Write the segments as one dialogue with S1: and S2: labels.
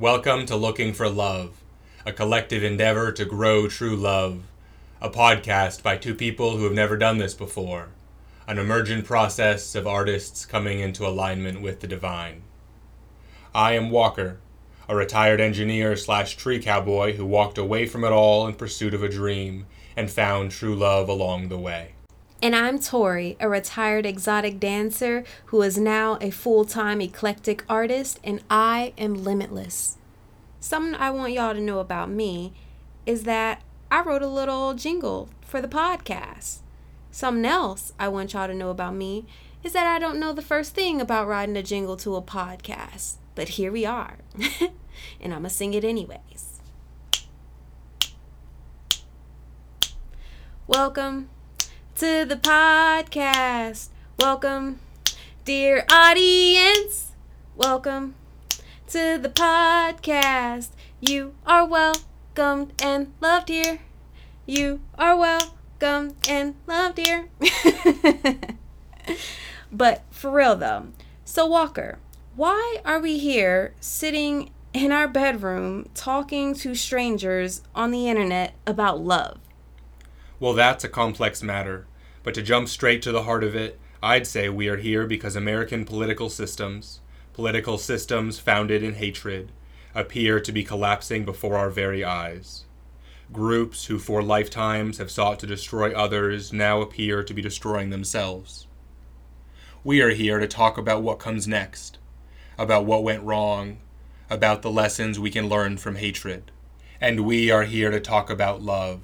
S1: Welcome to Looking for Love, a collective endeavor to grow true love, a podcast by two people who have never done this before, an emergent process of artists coming into alignment with the divine. I am Walker, a retired engineer slash tree cowboy who walked away from it all in pursuit of a dream and found true love along the way.
S2: And I'm Tori, a retired exotic dancer who is now a full time eclectic artist, and I am limitless. Something I want y'all to know about me is that I wrote a little jingle for the podcast. Something else I want y'all to know about me is that I don't know the first thing about writing a jingle to a podcast. But here we are, and I'm going to sing it anyways. Welcome to the podcast. Welcome, dear audience. Welcome to the podcast. You are welcomed and loved here. You are welcomed and loved here. but for real though, so Walker, why are we here sitting in our bedroom talking to strangers on the internet about love?
S1: Well, that's a complex matter. But to jump straight to the heart of it, I'd say we are here because American political systems, political systems founded in hatred, appear to be collapsing before our very eyes. Groups who for lifetimes have sought to destroy others now appear to be destroying themselves. We are here to talk about what comes next, about what went wrong, about the lessons we can learn from hatred. And we are here to talk about love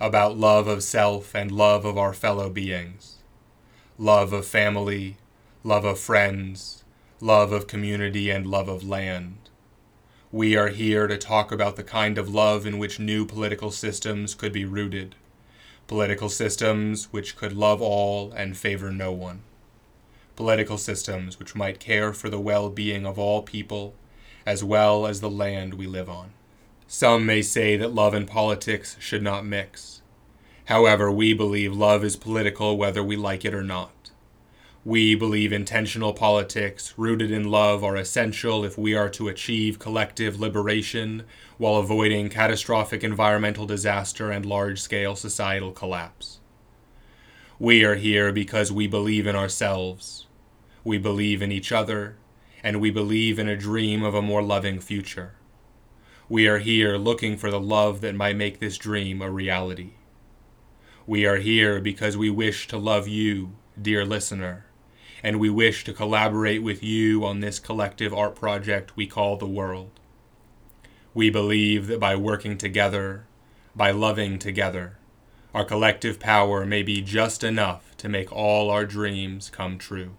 S1: about love of self and love of our fellow beings, love of family, love of friends, love of community, and love of land. We are here to talk about the kind of love in which new political systems could be rooted, political systems which could love all and favor no one, political systems which might care for the well being of all people as well as the land we live on. Some may say that love and politics should not mix. However, we believe love is political whether we like it or not. We believe intentional politics rooted in love are essential if we are to achieve collective liberation while avoiding catastrophic environmental disaster and large scale societal collapse. We are here because we believe in ourselves, we believe in each other, and we believe in a dream of a more loving future. We are here looking for the love that might make this dream a reality. We are here because we wish to love you, dear listener, and we wish to collaborate with you on this collective art project we call the world. We believe that by working together, by loving together, our collective power may be just enough to make all our dreams come true.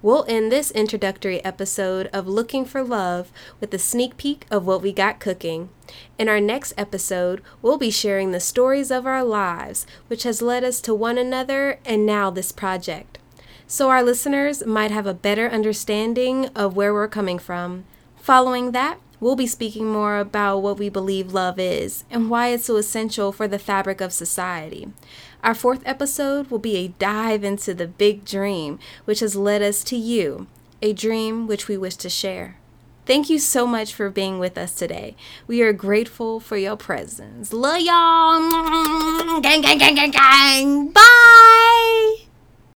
S2: We'll end this introductory episode of Looking for Love with a sneak peek of what we got cooking. In our next episode, we'll be sharing the stories of our lives, which has led us to one another and now this project. So our listeners might have a better understanding of where we're coming from. Following that, we'll be speaking more about what we believe love is and why it's so essential for the fabric of society. Our fourth episode will be a dive into the big dream, which has led us to you, a dream which we wish to share. Thank you so much for being with us today. We are grateful for your presence. Love y'all. Gang, gang, gang, gang, gang. Bye.